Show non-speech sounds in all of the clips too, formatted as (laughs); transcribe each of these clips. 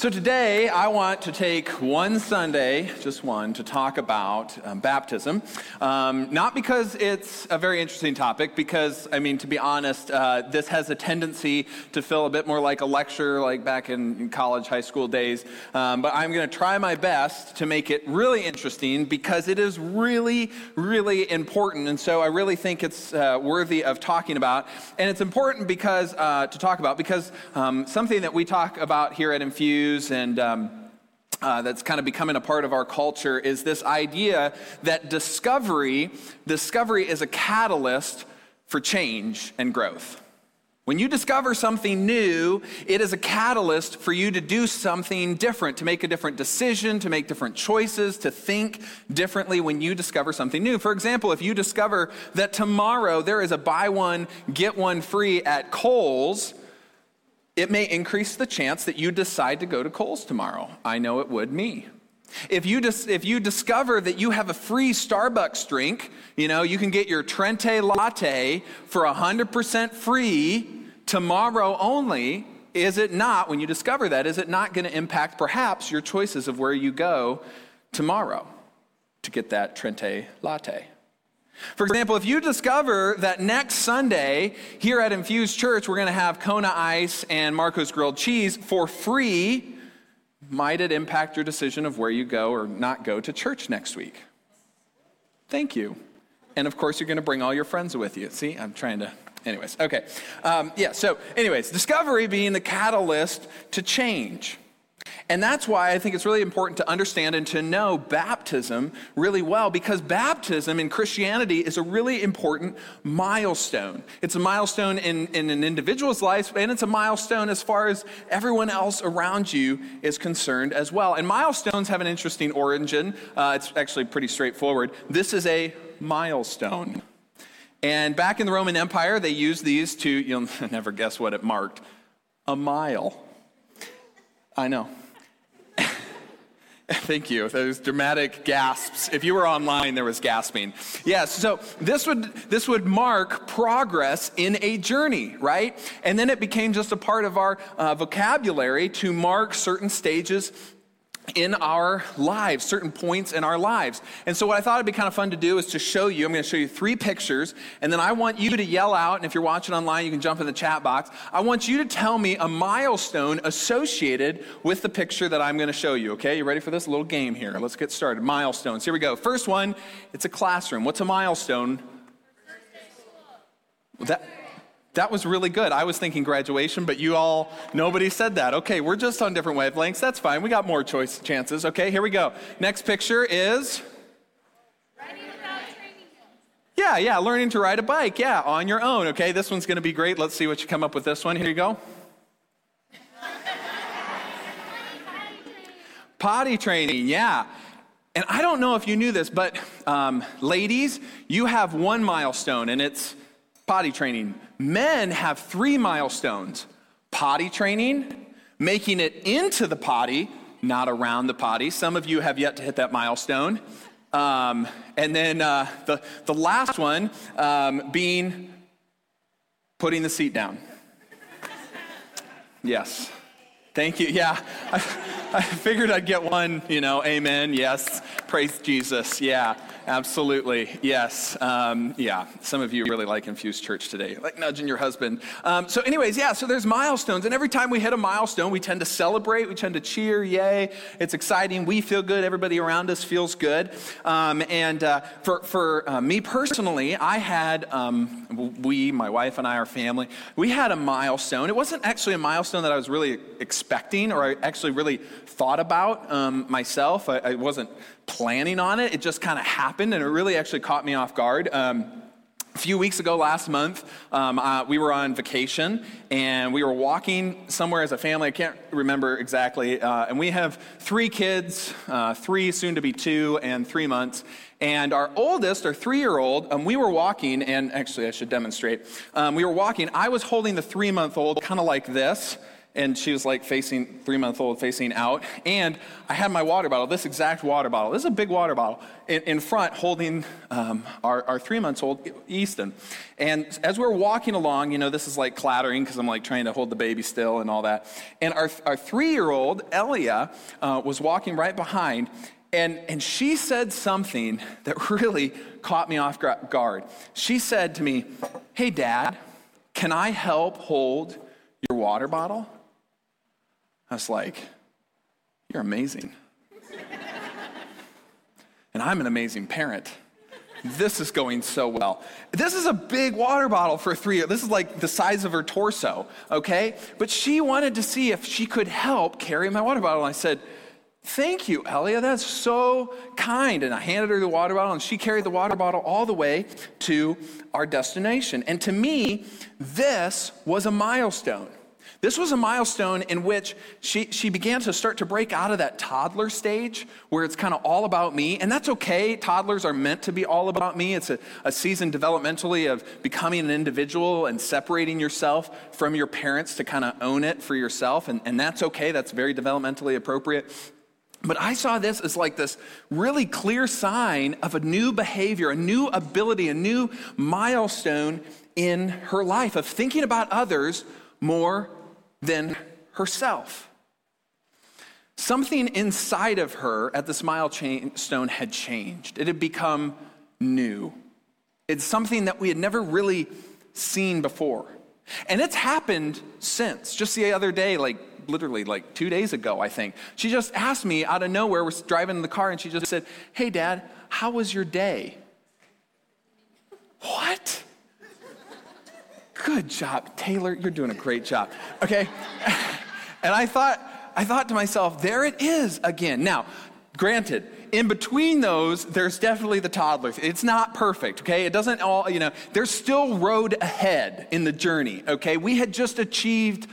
So today I want to take one Sunday, just one, to talk about um, baptism. Um, not because it's a very interesting topic, because, I mean, to be honest, uh, this has a tendency to feel a bit more like a lecture, like back in, in college, high school days. Um, but I'm going to try my best to make it really interesting because it is really, really important. And so I really think it's uh, worthy of talking about. And it's important because, uh, to talk about, because um, something that we talk about here at Infuse and um, uh, that's kind of becoming a part of our culture is this idea that discovery, discovery is a catalyst for change and growth. When you discover something new, it is a catalyst for you to do something different, to make a different decision, to make different choices, to think differently when you discover something new. For example, if you discover that tomorrow there is a buy one, get one free at Kohl's, it may increase the chance that you decide to go to Kohl's tomorrow. I know it would me. If you, dis- if you discover that you have a free Starbucks drink, you know, you can get your Trenta latte for 100% free tomorrow only, is it not, when you discover that, is it not going to impact perhaps your choices of where you go tomorrow to get that Trenta latte? For example, if you discover that next Sunday here at Infused Church we're going to have Kona Ice and Marco's Grilled Cheese for free, might it impact your decision of where you go or not go to church next week? Thank you. And of course, you're going to bring all your friends with you. See, I'm trying to. Anyways, okay. Um, yeah, so, anyways, discovery being the catalyst to change. And that's why I think it's really important to understand and to know baptism really well because baptism in Christianity is a really important milestone. It's a milestone in, in an individual's life, and it's a milestone as far as everyone else around you is concerned as well. And milestones have an interesting origin. Uh, it's actually pretty straightforward. This is a milestone. And back in the Roman Empire, they used these to, you'll (laughs) never guess what it marked a mile. I know. (laughs) Thank you. Those dramatic gasps. If you were online, there was gasping. Yes, so this would, this would mark progress in a journey, right? And then it became just a part of our uh, vocabulary to mark certain stages in our lives, certain points in our lives. And so, what I thought it'd be kind of fun to do is to show you. I'm going to show you three pictures, and then I want you to yell out. And if you're watching online, you can jump in the chat box. I want you to tell me a milestone associated with the picture that I'm going to show you. Okay, you ready for this? Little game here. Let's get started. Milestones. Here we go. First one, it's a classroom. What's a milestone? That. That was really good. I was thinking graduation, but you all, nobody said that. Okay, we're just on different wavelengths. That's fine. We got more choice chances. Okay, here we go. Next picture is. Yeah, yeah, learning to ride a bike. Yeah, on your own. Okay, this one's going to be great. Let's see what you come up with this one. Here you go. Potty training, yeah. And I don't know if you knew this, but um, ladies, you have one milestone, and it's potty training. Men have three milestones potty training, making it into the potty, not around the potty. Some of you have yet to hit that milestone. Um, and then uh, the, the last one um, being putting the seat down. Yes. Thank you. Yeah. I, (laughs) I figured I'd get one, you know, amen, yes, praise Jesus. Yeah. Absolutely, yes. Um, yeah, some of you really like Infused Church today, like nudging your husband. Um, so, anyways, yeah, so there's milestones, and every time we hit a milestone, we tend to celebrate, we tend to cheer, yay, it's exciting, we feel good, everybody around us feels good. Um, and uh, for, for uh, me personally, I had, um, we, my wife and I, our family, we had a milestone. It wasn't actually a milestone that I was really expecting or I actually really thought about um, myself. I, I wasn't planning on it. It just kind of happened, and it really actually caught me off guard. Um, a few weeks ago, last month, um, uh, we were on vacation and we were walking somewhere as a family. I can't remember exactly. Uh, and we have three kids uh, three, soon to be two, and three months. And our oldest, our three year old, um, we were walking, and actually, I should demonstrate. Um, we were walking. I was holding the three month old kind of like this, and she was like facing three month old facing out. And i had my water bottle this exact water bottle. This is a big water bottle in, in front holding um, our, our three months old easton. And as we are walking along you know this is like clattering because i'm like trying to hold the baby still and all that. And our, our three year old elia uh, was walking right behind. And, and she said something that really caught me off guard. She said to me hey dad can i help hold your water bottle I was like, You're amazing. and I'm an amazing parent. This is going so well. This is a big water bottle for three. This is like the size of her torso, okay? But she wanted to see if she could help carry my water bottle. And I said, Thank you, Elia. That's so kind. And I handed her the water bottle, and she carried the water bottle all the way to our destination. And to me, this was a milestone. This was a milestone in which she, she began to start to break out of that toddler stage where it's kind of all about me. And that's okay. Toddlers are meant to be all about me. It's a, a season developmentally of becoming an individual and separating yourself from your parents to kind of own it for yourself. And, and that's okay. That's very developmentally appropriate. But I saw this as like this really clear sign of a new behavior, a new ability, a new milestone in her life of thinking about others more than herself. Something inside of her at this milestone had changed. It had become new. It's something that we had never really seen before. And it's happened since. Just the other day, like literally like two days ago, I think. She just asked me out of nowhere, we're driving in the car, and she just said, Hey, Dad, how was your day? What? Good job, Taylor. You're doing a great job. Okay? (laughs) and I thought, I thought to myself, there it is again. Now, granted, in between those, there's definitely the toddlers. It's not perfect, okay? It doesn't all, you know, there's still road ahead in the journey, okay? We had just achieved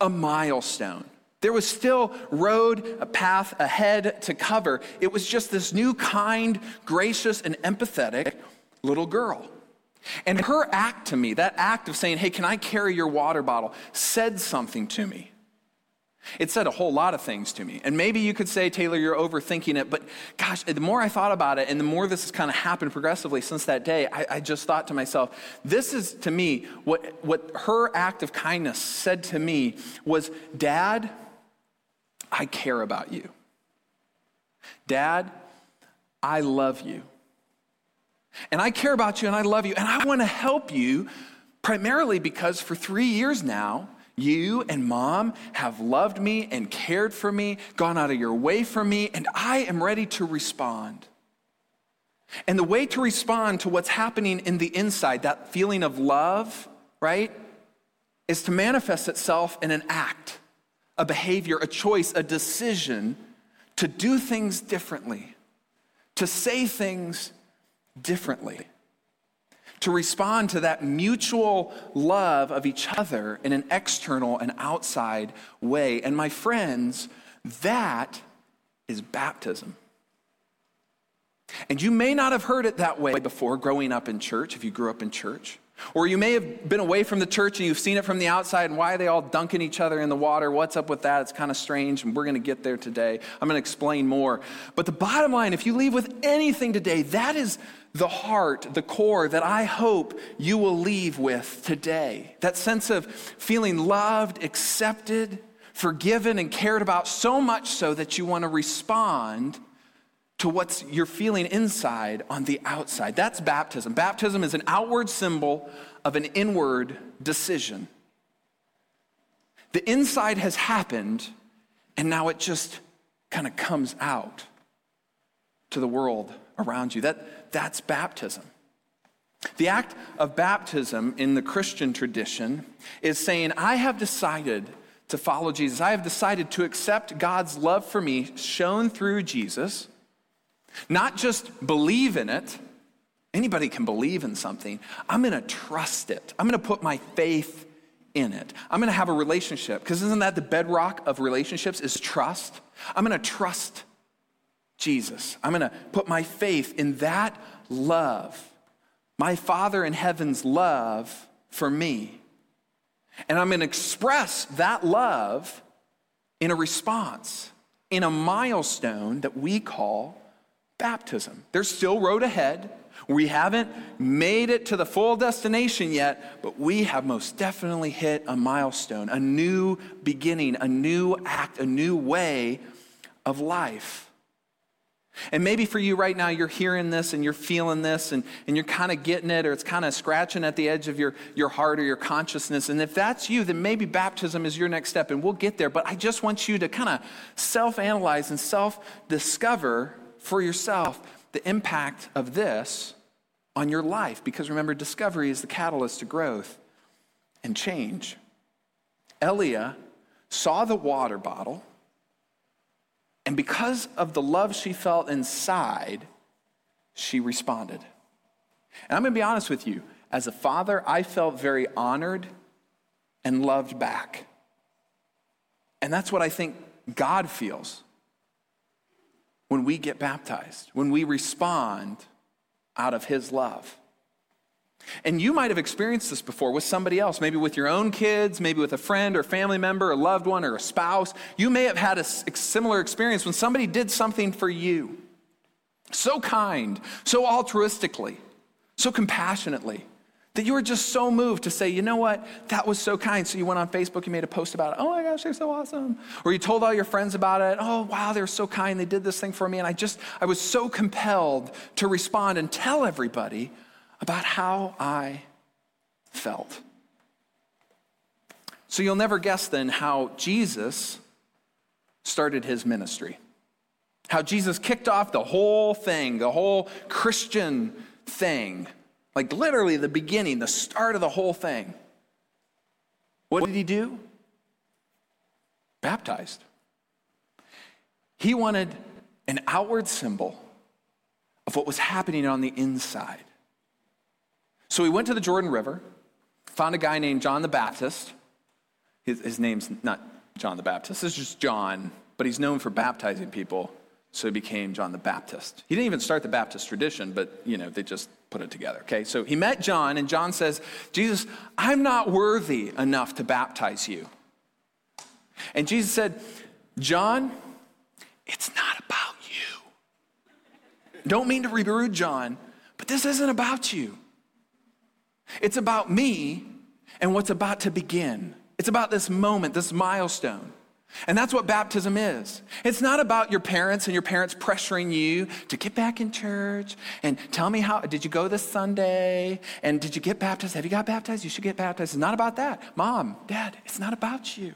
a milestone. There was still road, a path ahead to cover. It was just this new, kind, gracious, and empathetic little girl. And her act to me, that act of saying, Hey, can I carry your water bottle, said something to me. It said a whole lot of things to me. And maybe you could say, Taylor, you're overthinking it, but gosh, the more I thought about it and the more this has kind of happened progressively since that day, I, I just thought to myself, this is to me what, what her act of kindness said to me was, Dad, I care about you. Dad, I love you. And I care about you and I love you and I want to help you primarily because for three years now, you and mom have loved me and cared for me, gone out of your way for me, and I am ready to respond. And the way to respond to what's happening in the inside, that feeling of love, right, is to manifest itself in an act, a behavior, a choice, a decision to do things differently, to say things differently, to respond to that mutual love of each other in an external and outside way. And my friends, that is baptism. And you may not have heard it that way before growing up in church, if you grew up in church. Or you may have been away from the church and you've seen it from the outside. And why are they all dunking each other in the water? What's up with that? It's kind of strange, and we're going to get there today. I'm going to explain more. But the bottom line if you leave with anything today, that is the heart, the core that I hope you will leave with today. That sense of feeling loved, accepted, forgiven, and cared about so much so that you want to respond to what you're feeling inside on the outside. That's baptism. Baptism is an outward symbol of an inward decision. The inside has happened, and now it just kind of comes out to the world around you. That, that's baptism. The act of baptism in the Christian tradition is saying, I have decided to follow Jesus. I have decided to accept God's love for me shown through Jesus not just believe in it. Anybody can believe in something. I'm going to trust it. I'm going to put my faith in it. I'm going to have a relationship because isn't that the bedrock of relationships is trust? I'm going to trust Jesus. I'm going to put my faith in that love. My Father in heaven's love for me. And I'm going to express that love in a response, in a milestone that we call baptism. There's still road ahead. We haven't made it to the full destination yet, but we have most definitely hit a milestone, a new beginning, a new act, a new way of life. And maybe for you right now, you're hearing this and you're feeling this and, and you're kind of getting it or it's kind of scratching at the edge of your, your heart or your consciousness. And if that's you, then maybe baptism is your next step and we'll get there. But I just want you to kind of self analyze and self discover for yourself the impact of this on your life. Because remember, discovery is the catalyst to growth and change. Elia saw the water bottle and because of the love she felt inside, she responded. And I'm going to be honest with you. As a father, I felt very honored and loved back. And that's what I think God feels when we get baptized, when we respond out of His love. And you might have experienced this before with somebody else, maybe with your own kids, maybe with a friend or family member, a loved one, or a spouse. You may have had a similar experience when somebody did something for you. So kind, so altruistically, so compassionately, that you were just so moved to say, you know what, that was so kind. So you went on Facebook, you made a post about it. Oh my gosh, they're so awesome. Or you told all your friends about it. Oh, wow, they're so kind. They did this thing for me. And I just, I was so compelled to respond and tell everybody about how I felt. So you'll never guess then how Jesus started his ministry. How Jesus kicked off the whole thing, the whole Christian thing. Like literally the beginning, the start of the whole thing. What did he do? Baptized. He wanted an outward symbol of what was happening on the inside. So he went to the Jordan River, found a guy named John the Baptist. His, his name's not John the Baptist, it's just John, but he's known for baptizing people, so he became John the Baptist. He didn't even start the Baptist tradition, but you know, they just put it together. Okay, so he met John, and John says, Jesus, I'm not worthy enough to baptize you. And Jesus said, John, it's not about you. Don't mean to be rude, John, but this isn't about you. It's about me and what's about to begin. It's about this moment, this milestone. And that's what baptism is. It's not about your parents and your parents pressuring you to get back in church and tell me how, did you go this Sunday? And did you get baptized? Have you got baptized? You should get baptized. It's not about that. Mom, dad, it's not about you.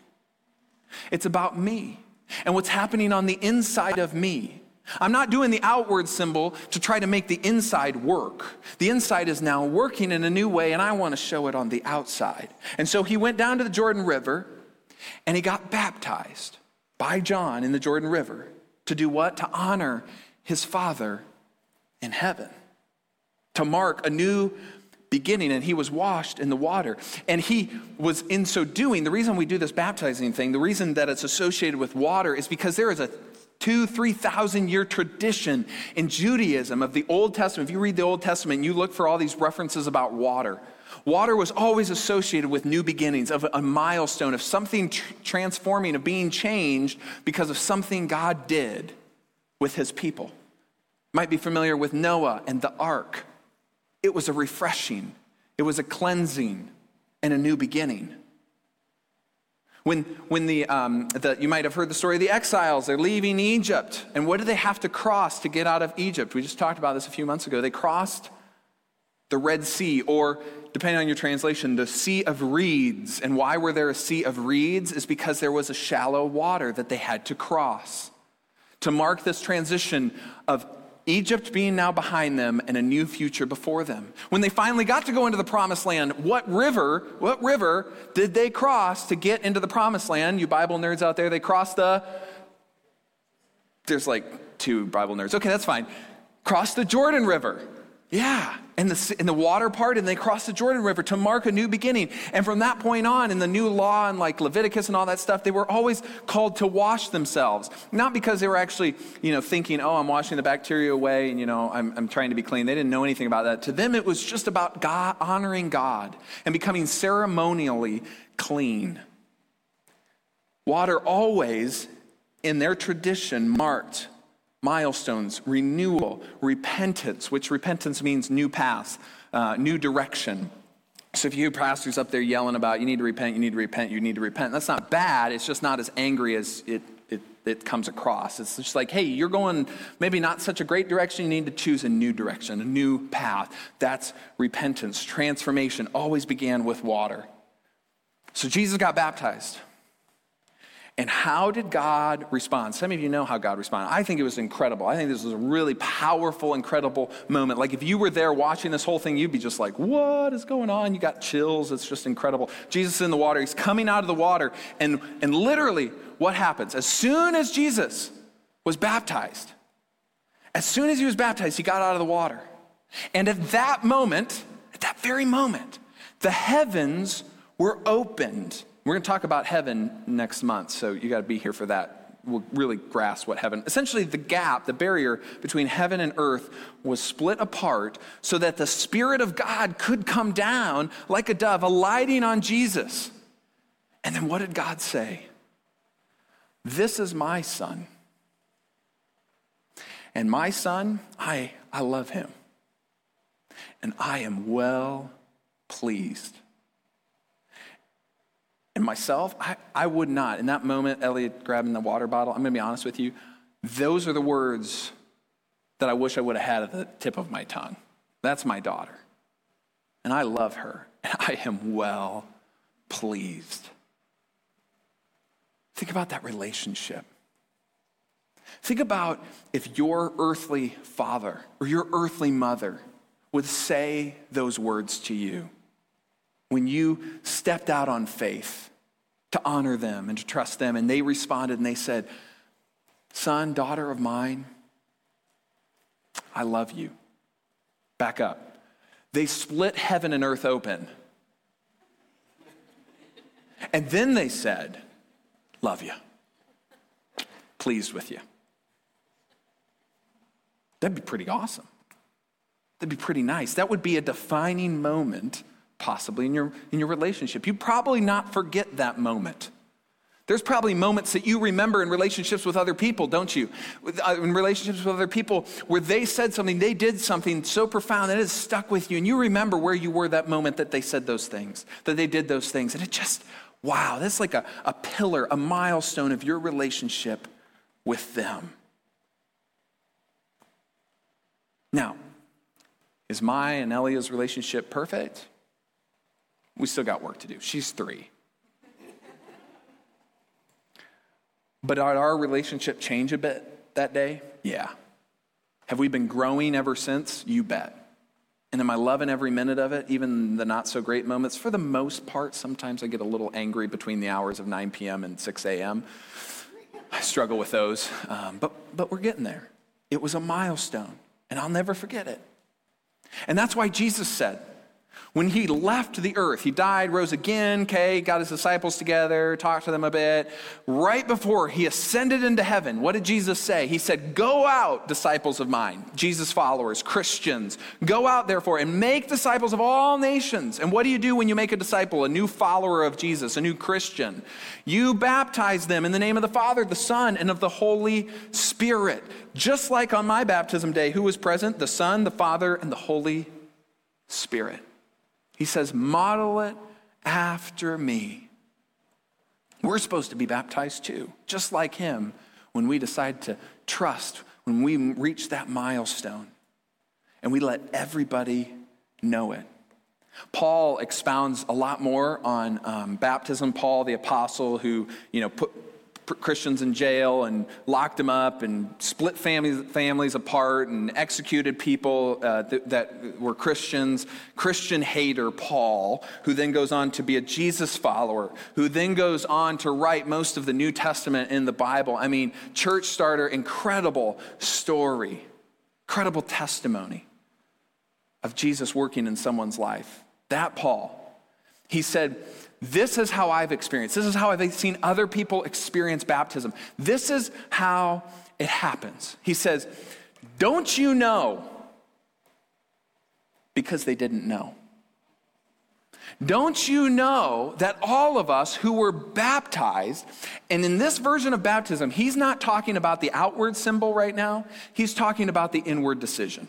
It's about me and what's happening on the inside of me. I'm not doing the outward symbol to try to make the inside work. The inside is now working in a new way, and I want to show it on the outside. And so he went down to the Jordan River and he got baptized by John in the Jordan River to do what? To honor his Father in heaven, to mark a new beginning and he was washed in the water and he was in so doing the reason we do this baptizing thing the reason that it's associated with water is because there is a two, 3,000 year tradition in Judaism of the Old Testament. If you read the Old Testament, you look for all these references about water. Water was always associated with new beginnings, of a milestone, of something tr- transforming, of being changed because of something God did with his people. Might be familiar with Noah and the ark. It was a refreshing, it was a cleansing, and a new beginning. When, when the, um, the, you might have heard the story of the exiles, they're leaving Egypt. And what do they have to cross to get out of Egypt? We just talked about this a few months ago. They crossed the Red Sea, or depending on your translation, the Sea of Reeds. And why were there a Sea of Reeds? Is because there was a shallow water that they had to cross to mark this transition of Egypt being now behind them and a new future before them. When they finally got to go into the promised land, what river, what river did they cross to get into the promised land? You Bible nerds out there, they crossed the There's like two Bible nerds. Okay, that's fine. Cross the Jordan River. Yeah, and the, and the water part, and they crossed the Jordan River to mark a new beginning. And from that point on, in the new law and like Leviticus and all that stuff, they were always called to wash themselves. Not because they were actually, you know, thinking, oh, I'm washing the bacteria away and, you know, I'm, I'm trying to be clean. They didn't know anything about that. To them, it was just about God, honoring God and becoming ceremonially clean. Water always, in their tradition, marked milestones, renewal, repentance, which repentance means new path, uh, new direction. So if you hear pastors up there yelling about you need to repent, you need to repent, you need to repent, that's not bad. It's just not as angry as it, it, it comes across. It's just like, hey, you're going maybe not such a great direction. You need to choose a new direction, a new path. That's repentance. Transformation always began with water. So Jesus got baptized. And how did God respond? Some of you know how God responded. I think it was incredible. I think this was a really powerful, incredible moment. Like if you were there watching this whole thing, you'd be just like, what is going on? You got chills. It's just incredible. Jesus in the water, he's coming out of the water. And, and literally, what happens? As soon as Jesus was baptized, as soon as he was baptized, he got out of the water. And at that moment, at that very moment, the heavens were opened we're going to talk about heaven next month, so you got to be here for that. We'll really grasp what heaven. Essentially, the gap, the barrier between heaven and earth was split apart so that the Spirit of God could come down like a dove, alighting on Jesus. And then what did God say? This is my son. And my son, I, I love him. And I am well pleased. And myself, I, I would not. In that moment, Elia grabbing the water bottle, I'm going to be honest with you, those are the words that I wish I would have had at the tip of my tongue. That's my daughter. And I love her. And I am well pleased. Think about that relationship. Think about if your earthly father or your earthly mother would say those words to you when you stepped out on faith to honor them and to trust them. And they responded and they said, Son, daughter of mine, I love you. Back up. They split heaven and earth open. And then they said, Love you. Pleased with you. That'd be pretty awesome. That'd be pretty nice. That would be a defining moment possibly in your, in your relationship. You probably not forget that moment. There's probably moments that you remember in relationships with other people, don't you? Uh, in relationships with other people where they said something, they did something so profound that it stuck with you. And you remember where you were that moment that they said those things, that they did those things. And it just, wow, that's like a, a pillar, a milestone of your relationship with them. Now, is my and Elia's relationship perfect? We still got work to do. She's three. But did our relationship change a bit that day? Yeah. Have we been growing ever since? You bet. And am I loving every minute of it, even the not so great moments? For the most part, sometimes I get a little angry between the hours of 9 p.m. and 6 a.m. I struggle with those, um, but, but we're getting there. It was a milestone, and I'll never forget it. And that's why Jesus said, when he left the earth, he died, rose again, okay, got his disciples together, talked to them a bit. Right before he ascended into heaven, what did Jesus say? He said, Go out, disciples of mine, Jesus followers, Christians. Go out, therefore, and make disciples of all nations. And what do you do when you make a disciple, a new follower of Jesus, a new Christian? You baptize them in the name of the Father, the Son, and of the Holy Spirit. Just like on my baptism day, who was present? The Son, the Father, and the Holy Spirit. He says, model it after me. We're supposed to be baptized too, just like him, when we decide to trust, when we reach that milestone, and we let everybody know it. Paul expounds a lot more on um, baptism. Paul, the apostle, who you know put Christians in jail and locked them up and split families, families apart and executed people uh, th- that were Christians. Christian hater Paul, who then goes on to be a Jesus follower, who then goes on to write most of the New Testament in the Bible. I mean, church starter, incredible story, incredible testimony. of Jesus working in someone's life. That Paul. He said, This is how I've experienced. This is how I've seen other people experience baptism. This is how it happens. He says, Don't you know? Because they didn't know. Don't you know that all of us who were baptized, and in this version of baptism, he's not talking about the outward symbol right now, he's talking about the inward decision.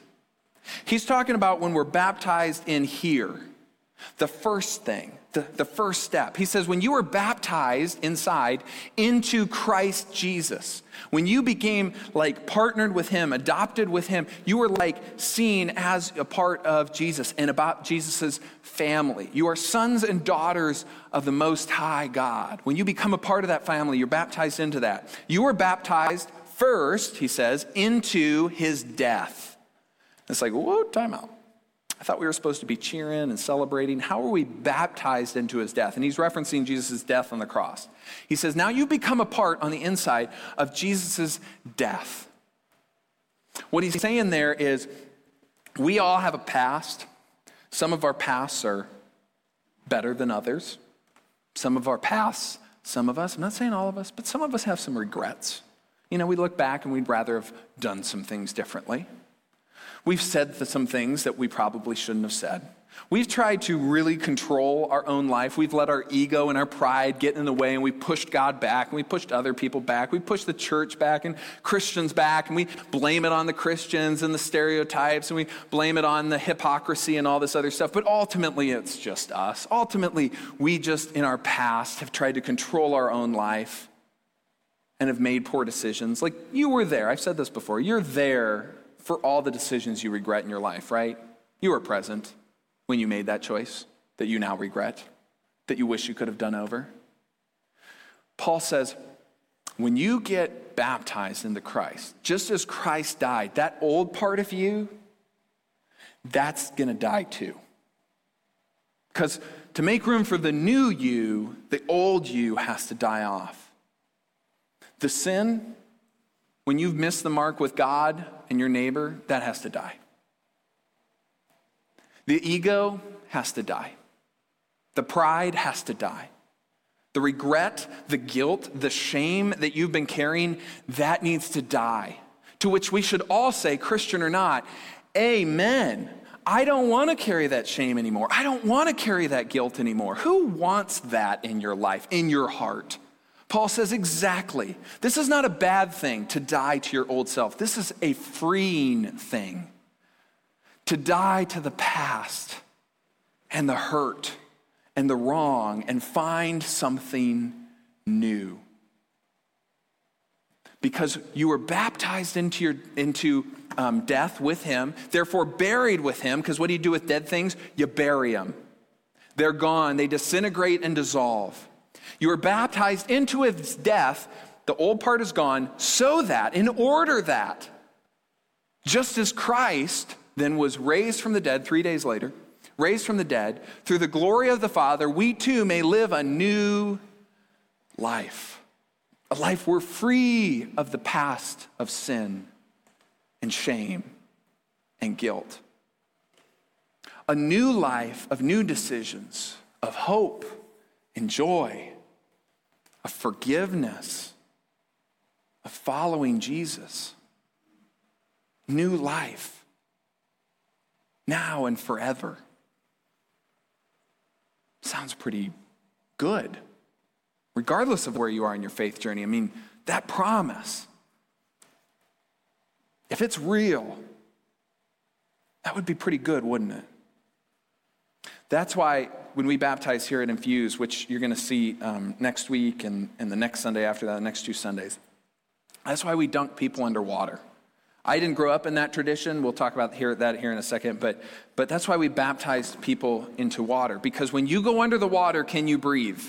He's talking about when we're baptized in here, the first thing, the, the first step. He says, when you were baptized inside into Christ Jesus, when you became like partnered with him, adopted with him, you were like seen as a part of Jesus and about Jesus' family. You are sons and daughters of the Most High God. When you become a part of that family, you're baptized into that. You were baptized first, he says, into his death. It's like, whoa, time out. I thought we were supposed to be cheering and celebrating. How are we baptized into his death? And he's referencing Jesus' death on the cross. He says, Now you become a part on the inside of Jesus' death. What he's saying there is, we all have a past. Some of our pasts are better than others. Some of our pasts, some of us, I'm not saying all of us, but some of us have some regrets. You know, we look back and we'd rather have done some things differently. We've said some things that we probably shouldn't have said. We've tried to really control our own life. We've let our ego and our pride get in the way, and we pushed God back, and we pushed other people back. We pushed the church back and Christians back, and we blame it on the Christians and the stereotypes, and we blame it on the hypocrisy and all this other stuff. But ultimately, it's just us. Ultimately, we just, in our past, have tried to control our own life and have made poor decisions. Like you were there. I've said this before. You're there for all the decisions you regret in your life, right? You were present when you made that choice that you now regret, that you wish you could have done over. Paul says, when you get baptized into Christ, just as Christ died, that old part of you, that's going to die too. Because to make room for the new you, the old you has to die off. The sin, when you've missed the mark with God and your neighbor, that has to die. The ego has to die. The pride has to die. The regret, the guilt, the shame that you've been carrying, that needs to die. To which we should all say, Christian or not, Amen. I don't want to carry that shame anymore. I don't want to carry that guilt anymore. Who wants that in your life, in your heart? Paul says, exactly. This is not a bad thing to die to your old self. This is a freeing thing. To die to the past and the hurt and the wrong and find something new. Because you were baptized into, your, into um, death with him, therefore buried with him, because what do you do with dead things? You bury them. They're gone, they disintegrate and dissolve. You were baptized into his death. The old part is gone, so that, in order that, just as Christ then was raised from the dead three days later, raised from the dead, through the glory of the Father, we too may live a new life. A life we're free of the past of sin and shame and guilt. A new life of new decisions, of hope and joy of forgiveness, of following Jesus. New life, now and forever. Sounds pretty good, regardless of where you are in your faith journey. I mean, that promise, if it's real, that would be pretty good, wouldn't it? That's why when we baptize here at Infuse, which you're going to see um, next week and, and the next Sunday after that, the next two Sundays, that's why we dunk people underwater. I didn't grow up in that tradition. We'll talk about here, that here in a second. But, but that's why we baptized people into water. Because when you go under the water, can you breathe?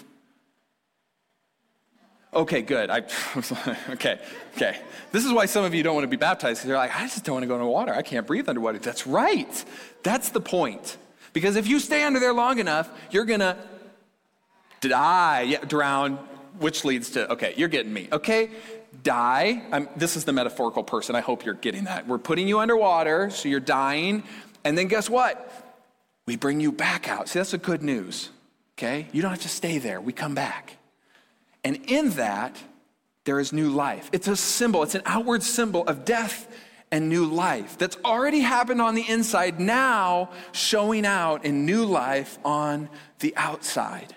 Okay, good. I, (laughs) okay, okay. This is why some of you don't want to be baptized because you're like, I just don't want to go into water. I can't breathe underwater. That's right. That's the point. Because if you stay under there long enough, you're going to die, yeah, drown, which leads to, okay, you're getting me, okay? Die. I'm, this is the metaphorical person. I hope you're getting that. We're putting you underwater, so you're dying, And then guess what? We bring you back out. See, that's the good news, okay? You don't have to stay there. We come back. And in that, there is new life. It's a symbol, it's an outward symbol of death and new life that's already happened on the inside, now showing out in new life on the outside.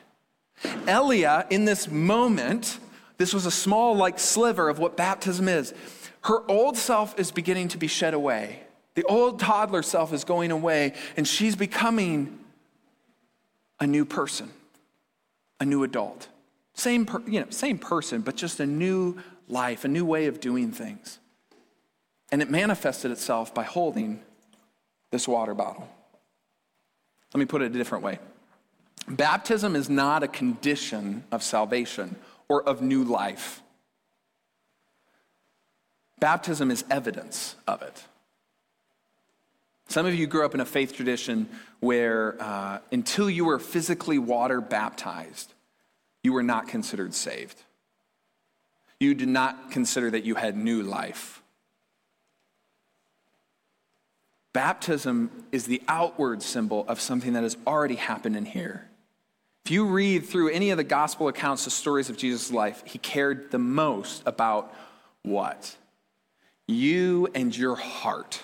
Elia, in this moment, this was a small, like, sliver of what baptism is. Her old self is beginning to be shed away. The old toddler self is going away, and she's becoming a new person, a new adult. Same, per, you know, same person, but just a new life, a new way of doing things. And it manifested itself by holding this water bottle. Let me put it a different way baptism is not a condition of salvation or of new life, baptism is evidence of it. Some of you grew up in a faith tradition where uh, until you were physically water baptized, you were not considered saved. You did not consider that you had new life. Baptism is the outward symbol of something that has already happened in here. If you read through any of the gospel accounts, the stories of Jesus' life, he cared the most about what? You and your heart.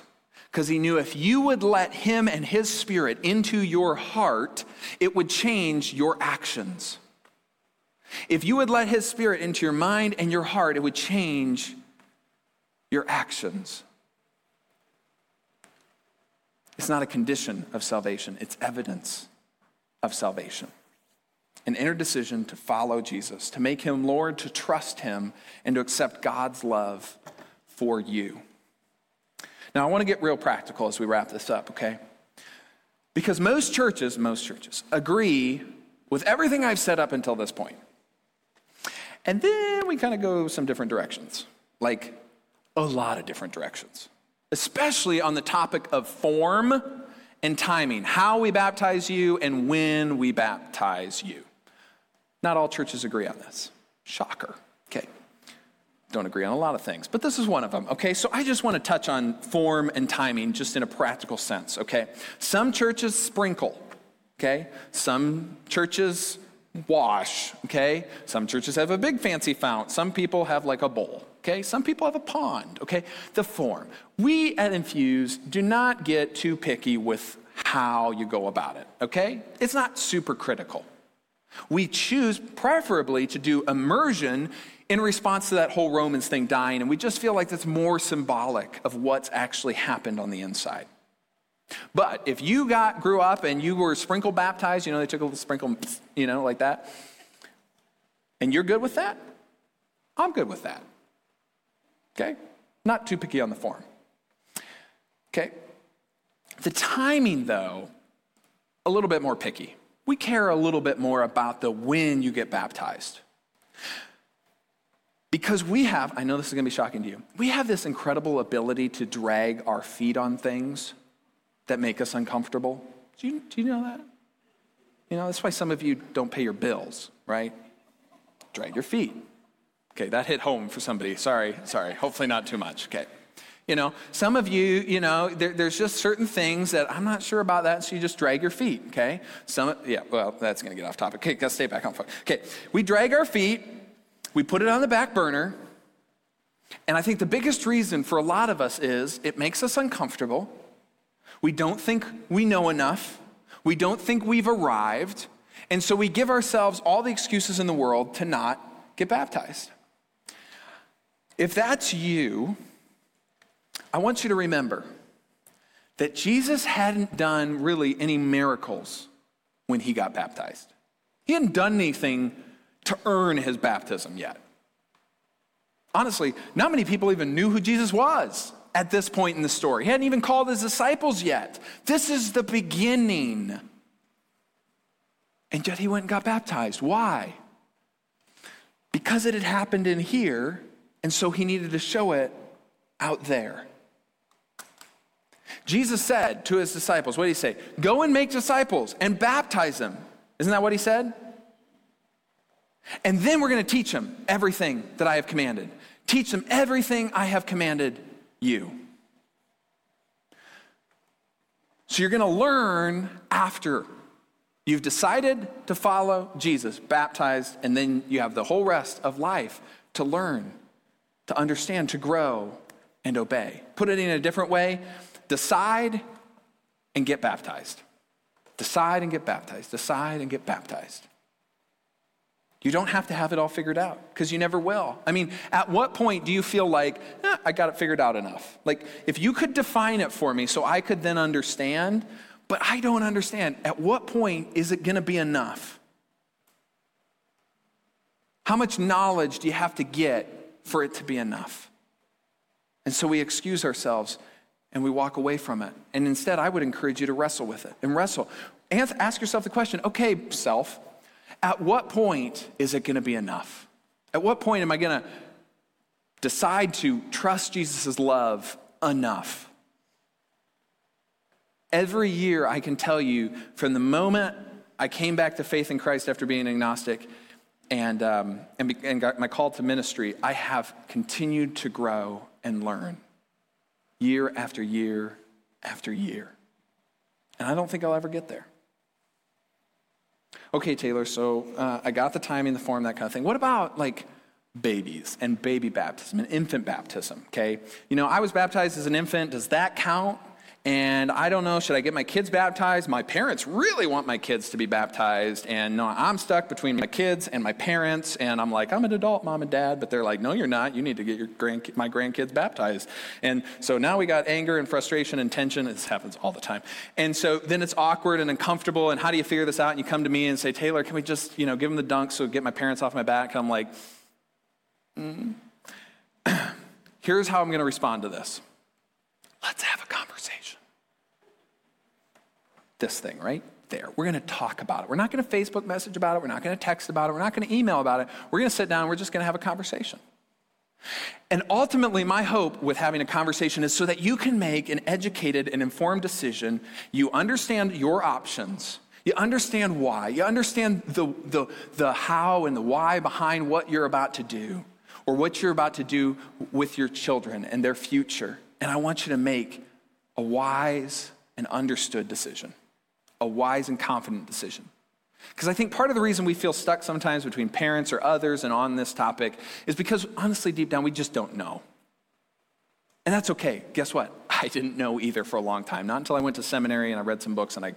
Because he knew if you would let him and his spirit into your heart, it would change your actions. If you would let his spirit into your mind and your heart, it would change your actions. It's not a condition of salvation, it's evidence of salvation. An inner decision to follow Jesus, to make him Lord, to trust him, and to accept God's love for you. Now, I want to get real practical as we wrap this up, okay? Because most churches, most churches, agree with everything I've said up until this point. And then we kind of go some different directions, like a lot of different directions especially on the topic of form and timing, how we baptize you and when we baptize you. Not all churches agree on this. Shocker. Okay. Don't agree on a lot of things, but this is one of them. Okay. So I just want to touch on form and timing just in a practical sense. Okay. Some churches sprinkle. Okay. Some churches wash. Okay. Some churches have a big fancy fount. Some people have like a bowl okay? Some people have a pond, okay? The form. We at Infuse do not get too picky with how you go about it, okay? It's not super critical. We choose preferably to do immersion in response to that whole Romans thing dying, and we just feel like that's more symbolic of what's actually happened on the inside. But if you got grew up and you were sprinkle baptized, you know, they took a little sprinkle, you know, like that, and you're good with that, I'm good with that. Okay? Not too picky on the form. Okay? The timing, though, a little bit more picky. We care a little bit more about the when you get baptized. Because we have, I know this is going to be shocking to you, we have this incredible ability to drag our feet on things that make us uncomfortable. Do you, do you know that? You know, that's why some of you don't pay your bills, right? Drag your feet. Okay, that hit home for somebody. Sorry, sorry. Hopefully not too much. Okay. You know, some of you, you know, there, there's just certain things that I'm not sure about that, so you just drag your feet, okay? Some, yeah, well, that's to get off topic. Okay, gotta stay back on focus. Okay, we drag our feet, we put it on the back burner, and I think the biggest reason for a lot of us is it makes us uncomfortable. We don't think we know enough. We don't think we've arrived. And so we give ourselves all the excuses in the world to not get baptized. If that's you, I want you to remember that Jesus hadn't done really any miracles when he got baptized. He hadn't done anything to earn his baptism yet. Honestly, not many people even knew who Jesus was at this point in the story. He hadn't even called his disciples yet. This is the beginning. And yet he went and got baptized. Why? Because it had happened in here and so he needed to show it out there. Jesus said to his disciples, what did he say? Go and make disciples and baptize them. Isn't that what he said? And then we're going to teach them everything that I have commanded. Teach them everything I have commanded you. So you're going to learn after you've decided to follow Jesus, baptized, and then you have the whole rest of life to learn, to understand, to grow, and obey. Put it in a different way decide and get baptized. Decide and get baptized. Decide and get baptized. You don't have to have it all figured out because you never will. I mean, at what point do you feel like, eh, I got it figured out enough? Like, if you could define it for me so I could then understand, but I don't understand, at what point is it going to be enough? How much knowledge do you have to get for it to be enough? And so we excuse ourselves and we walk away from it. And instead, I would encourage you to wrestle with it and wrestle. Ask yourself the question okay, self, at what point is it going to be enough? At what point am I going to decide to trust Jesus' love enough? Every year, I can tell you from the moment I came back to faith in Christ after being agnostic and, um, and, and my call to ministry, I have continued to grow and learn year after year after year. And I don't think I'll ever get there. Okay, Taylor, so uh, I got the timing, the form, that kind of thing. What about like babies and baby baptism and infant baptism? Okay, you know, I was baptized as an infant. Does that count? And I don't know, should I get my kids baptized? My parents really want my kids to be baptized. And no, I'm stuck between my kids and my parents. And I'm like, I'm an adult, mom and dad. But they're like, no, you're not. You need to get your grand, my grandkids baptized. And so now we got anger and frustration and tension. This happens all the time. And so then it's awkward and uncomfortable. And how do you figure this out? And you come to me and say, Taylor, can we just, you know, give them the dunk so get my parents off my back? And I'm like, mm. (clears throat) here's how I'm going to respond to this. Let's have a conversation this thing right there. We're going to talk about it. We're not going to Facebook message about it. We're not going to text about it. We're not going to email about it. We're going to sit down. We're just going to have a conversation. And ultimately, my hope with having a conversation is so that you can make an educated and informed decision. You understand your options. You understand why. You understand the, the, the how and the why behind what you're about to do or what you're about to do with your children and their future. And I want you to make a wise and understood decision a wise and confident decision. Because I think part of the reason we feel stuck sometimes between parents or others and on this topic is because honestly, deep down, we just don't know. And that's okay. Guess what? (laughs) I didn't know either for a long time. Not until I went to seminary and I read some books and I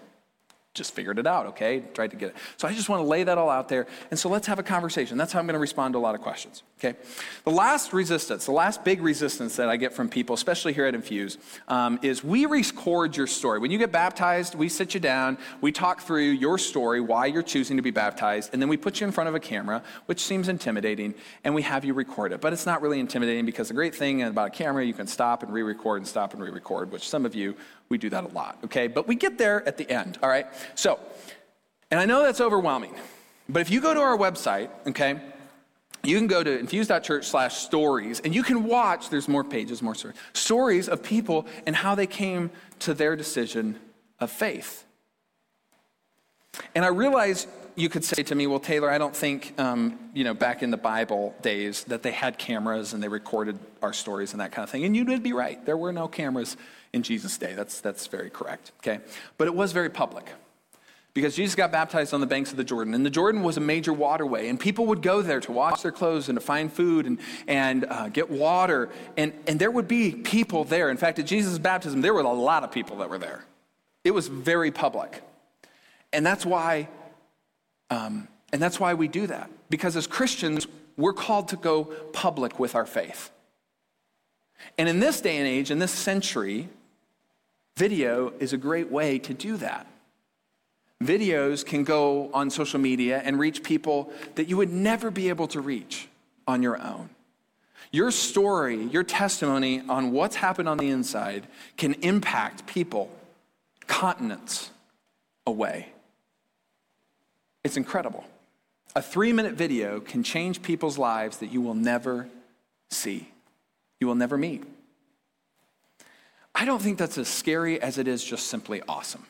just figured it out, okay? Tried to get it. So I just want to lay that all out there. And so let's have a conversation. That's how I'm going to respond to a lot of questions, okay? The last resistance, the last big resistance that I get from people, especially here at Infuse, um, is we record your story. When you get baptized, we sit you down, we talk through your story, why you're choosing to be baptized, and then we put you in front of a camera, which seems intimidating, and we have you record it. But it's not really intimidating because the great thing about a camera, you can stop and re record and stop and re record, which some of you we do that a lot, okay? But we get there at the end, all right? So, and I know that's overwhelming, but if you go to our website, okay, you can go to infuse.church slash stories and you can watch, there's more pages, more stories, stories of people and how they came to their decision of faith. And I realize you could say to me, well, Taylor, I don't think, um, you know, back in the Bible days that they had cameras and they recorded our stories and that kind of thing. And you would be right. There were no cameras in Jesus' day. That's, that's very correct, okay? But it was very public because Jesus got baptized on the banks of the Jordan. And the Jordan was a major waterway, and people would go there to wash their clothes and to find food and, and uh, get water. And, and there would be people there. In fact, at Jesus' baptism, there were a lot of people that were there. It was very public. And that's why, um, and that's why we do that. Because as Christians, we're called to go public with our faith. And in this day and age, in this century, Video is a great way to do that. Videos can go on social media and reach people that you would never be able to reach on your own. Your story, your testimony on what's happened on the inside can impact people continents away. It's incredible. A three minute video can change people's lives that you will never see, you will never meet. I don't think that's as scary as it is just simply awesome.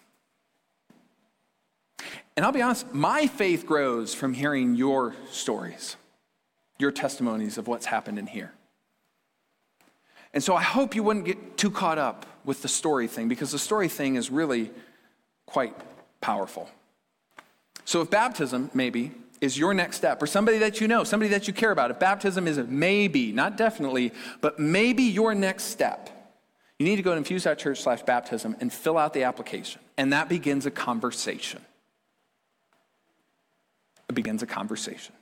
And I'll be honest, my faith grows from hearing your stories, your testimonies of what's happened in here. And so I hope you wouldn't get too caught up with the story thing because the story thing is really quite powerful. So if baptism, maybe, is your next step, or somebody that you know, somebody that you care about, if baptism is maybe, not definitely, but maybe your next step, you need to go to infuse.church slash baptism and fill out the application. And that begins a conversation. It begins a conversation.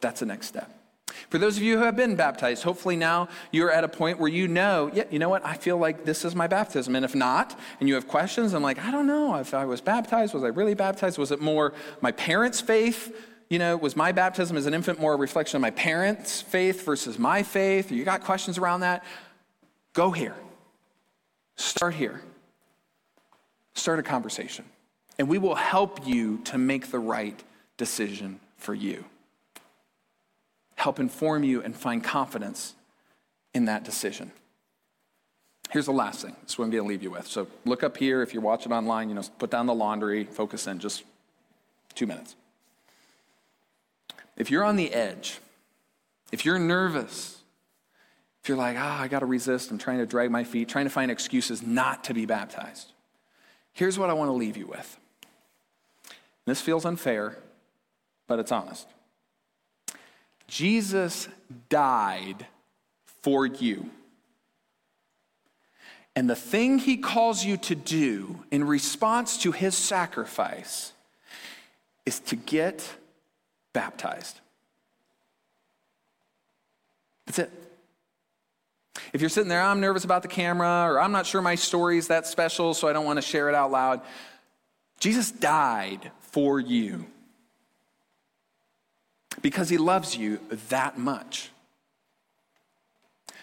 That's the next step. For those of you who have been baptized, hopefully now you're at a point where you know, yeah, you know what, I feel like this is my baptism. And if not, and you have questions, I'm like, I don't know if I was baptized, was I really baptized? Was it more my parents' faith? You know, was my baptism as an infant more a reflection of my parents' faith versus my faith? You got questions around that? Go here. Start here. Start a conversation. And we will help you to make the right decision for you help inform you and find confidence in that decision. Here's the last thing. This is what I'm going to leave you with. So look up here. If you're watching online, you know, put down the laundry, focus in just two minutes. If you're on the edge, if you're nervous, if you're like, ah, oh, I got to resist, I'm trying to drag my feet, trying to find excuses not to be baptized, here's what I want to leave you with. This feels unfair, but it's honest. Jesus died for you. And the thing he calls you to do in response to his sacrifice is to get baptized. That's it. If you're sitting there, I'm nervous about the camera, or I'm not sure my story is that special, so I don't want to share it out loud. Jesus died for you because he loves you that much.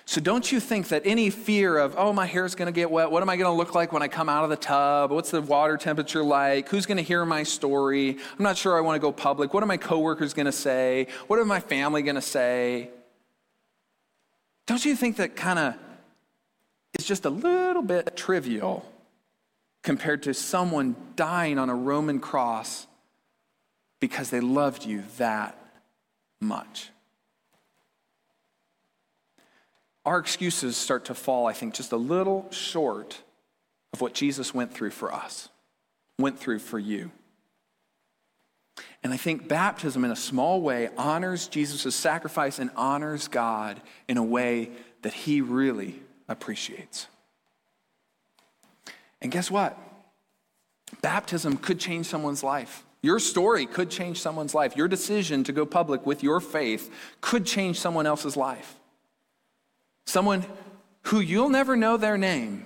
So don't you think that any fear of, oh, my hair is going to get wet. What am I to look like when I come out of the tub? What's the water temperature like? Who's to hear my story? I'm not sure I want to go public. What are my coworkers to say? What are my family to say? Don't you think that kind of is just a little bit trivial compared to someone dying on a Roman cross because they loved you that much. Our excuses start to fall, I think, just a little short of what Jesus went through for us, went through for you. And I think baptism, in a small way, honors Jesus' sacrifice and honors God in a way that he really appreciates. And guess what? Baptism could change someone's life. Your story could change someone's life. Your decision to go public with your faith could change someone else's life. Someone who you'll never know their name,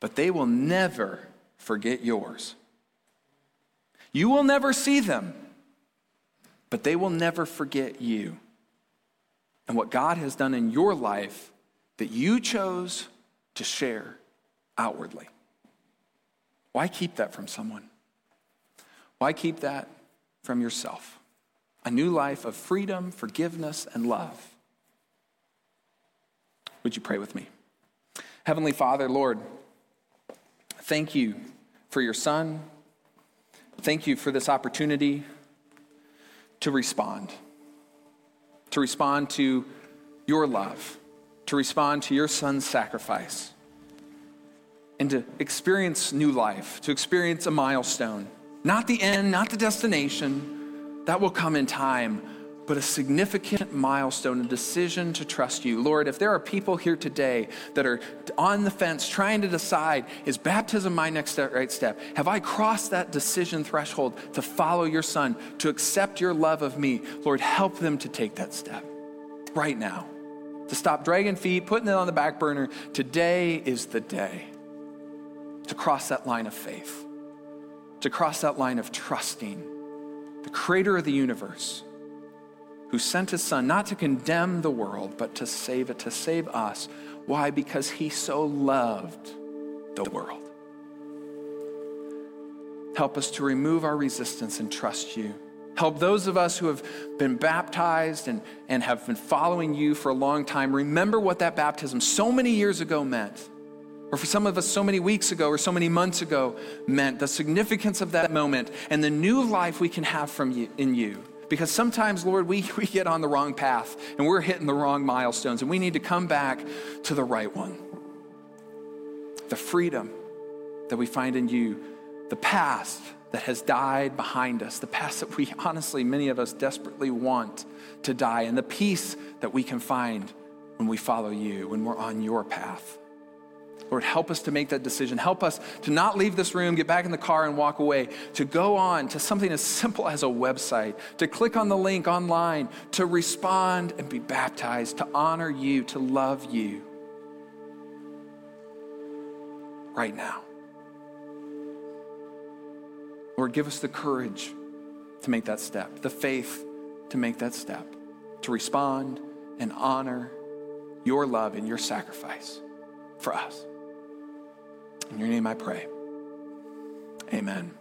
but they will never forget yours. You will never see them, but they will never forget you. And what God has done in your life that you chose to share outwardly. Why keep that from someone? Why keep that from yourself? A new life of freedom, forgiveness, and love. Would you pray with me? Heavenly Father, Lord, thank you for your Son. Thank you for this opportunity to respond, to respond to your love, to respond to your Son's sacrifice, and to experience new life, to experience a milestone not the end, not the destination. That will come in time, but a significant milestone, a decision to trust you. Lord, if there are people here today that are on the fence trying to decide, is baptism my next right step? Have I crossed that decision threshold to follow your son, to accept your love of me? Lord, help them to take that step right now, to stop dragging feet, putting it on the back burner. Today is the day to cross that line of faith to cross that line of trusting the creator of the universe who sent his son not to condemn the world, but to save it, to save us. Why? Because he so loved the world. Help us to remove our resistance and trust you. Help those of us who have been baptized and, and have been following you for a long time remember what that baptism so many years ago meant or for some of us so many weeks ago or so many months ago meant the significance of that moment and the new life we can have from you in you Because sometimes, Lord, we, (laughs) we get on the wrong path and we're hitting the wrong milestones, and we need to come back to the right one. The freedom that we find in you, the past that has died behind us, the past that we (laughs) honestly, many of us desperately want to die, and the peace that we can find when we follow you, when we're on your path. Lord, help us to make that decision. Help us to not leave this room, get back in the car, and walk away, to go on to something as simple as a website, to click on the link online, to respond and be baptized, to honor you, to love you right now. Lord, give us the courage to make that step, the faith to make that step, to respond and honor your love and your sacrifice for us. In your name I pray. Amen.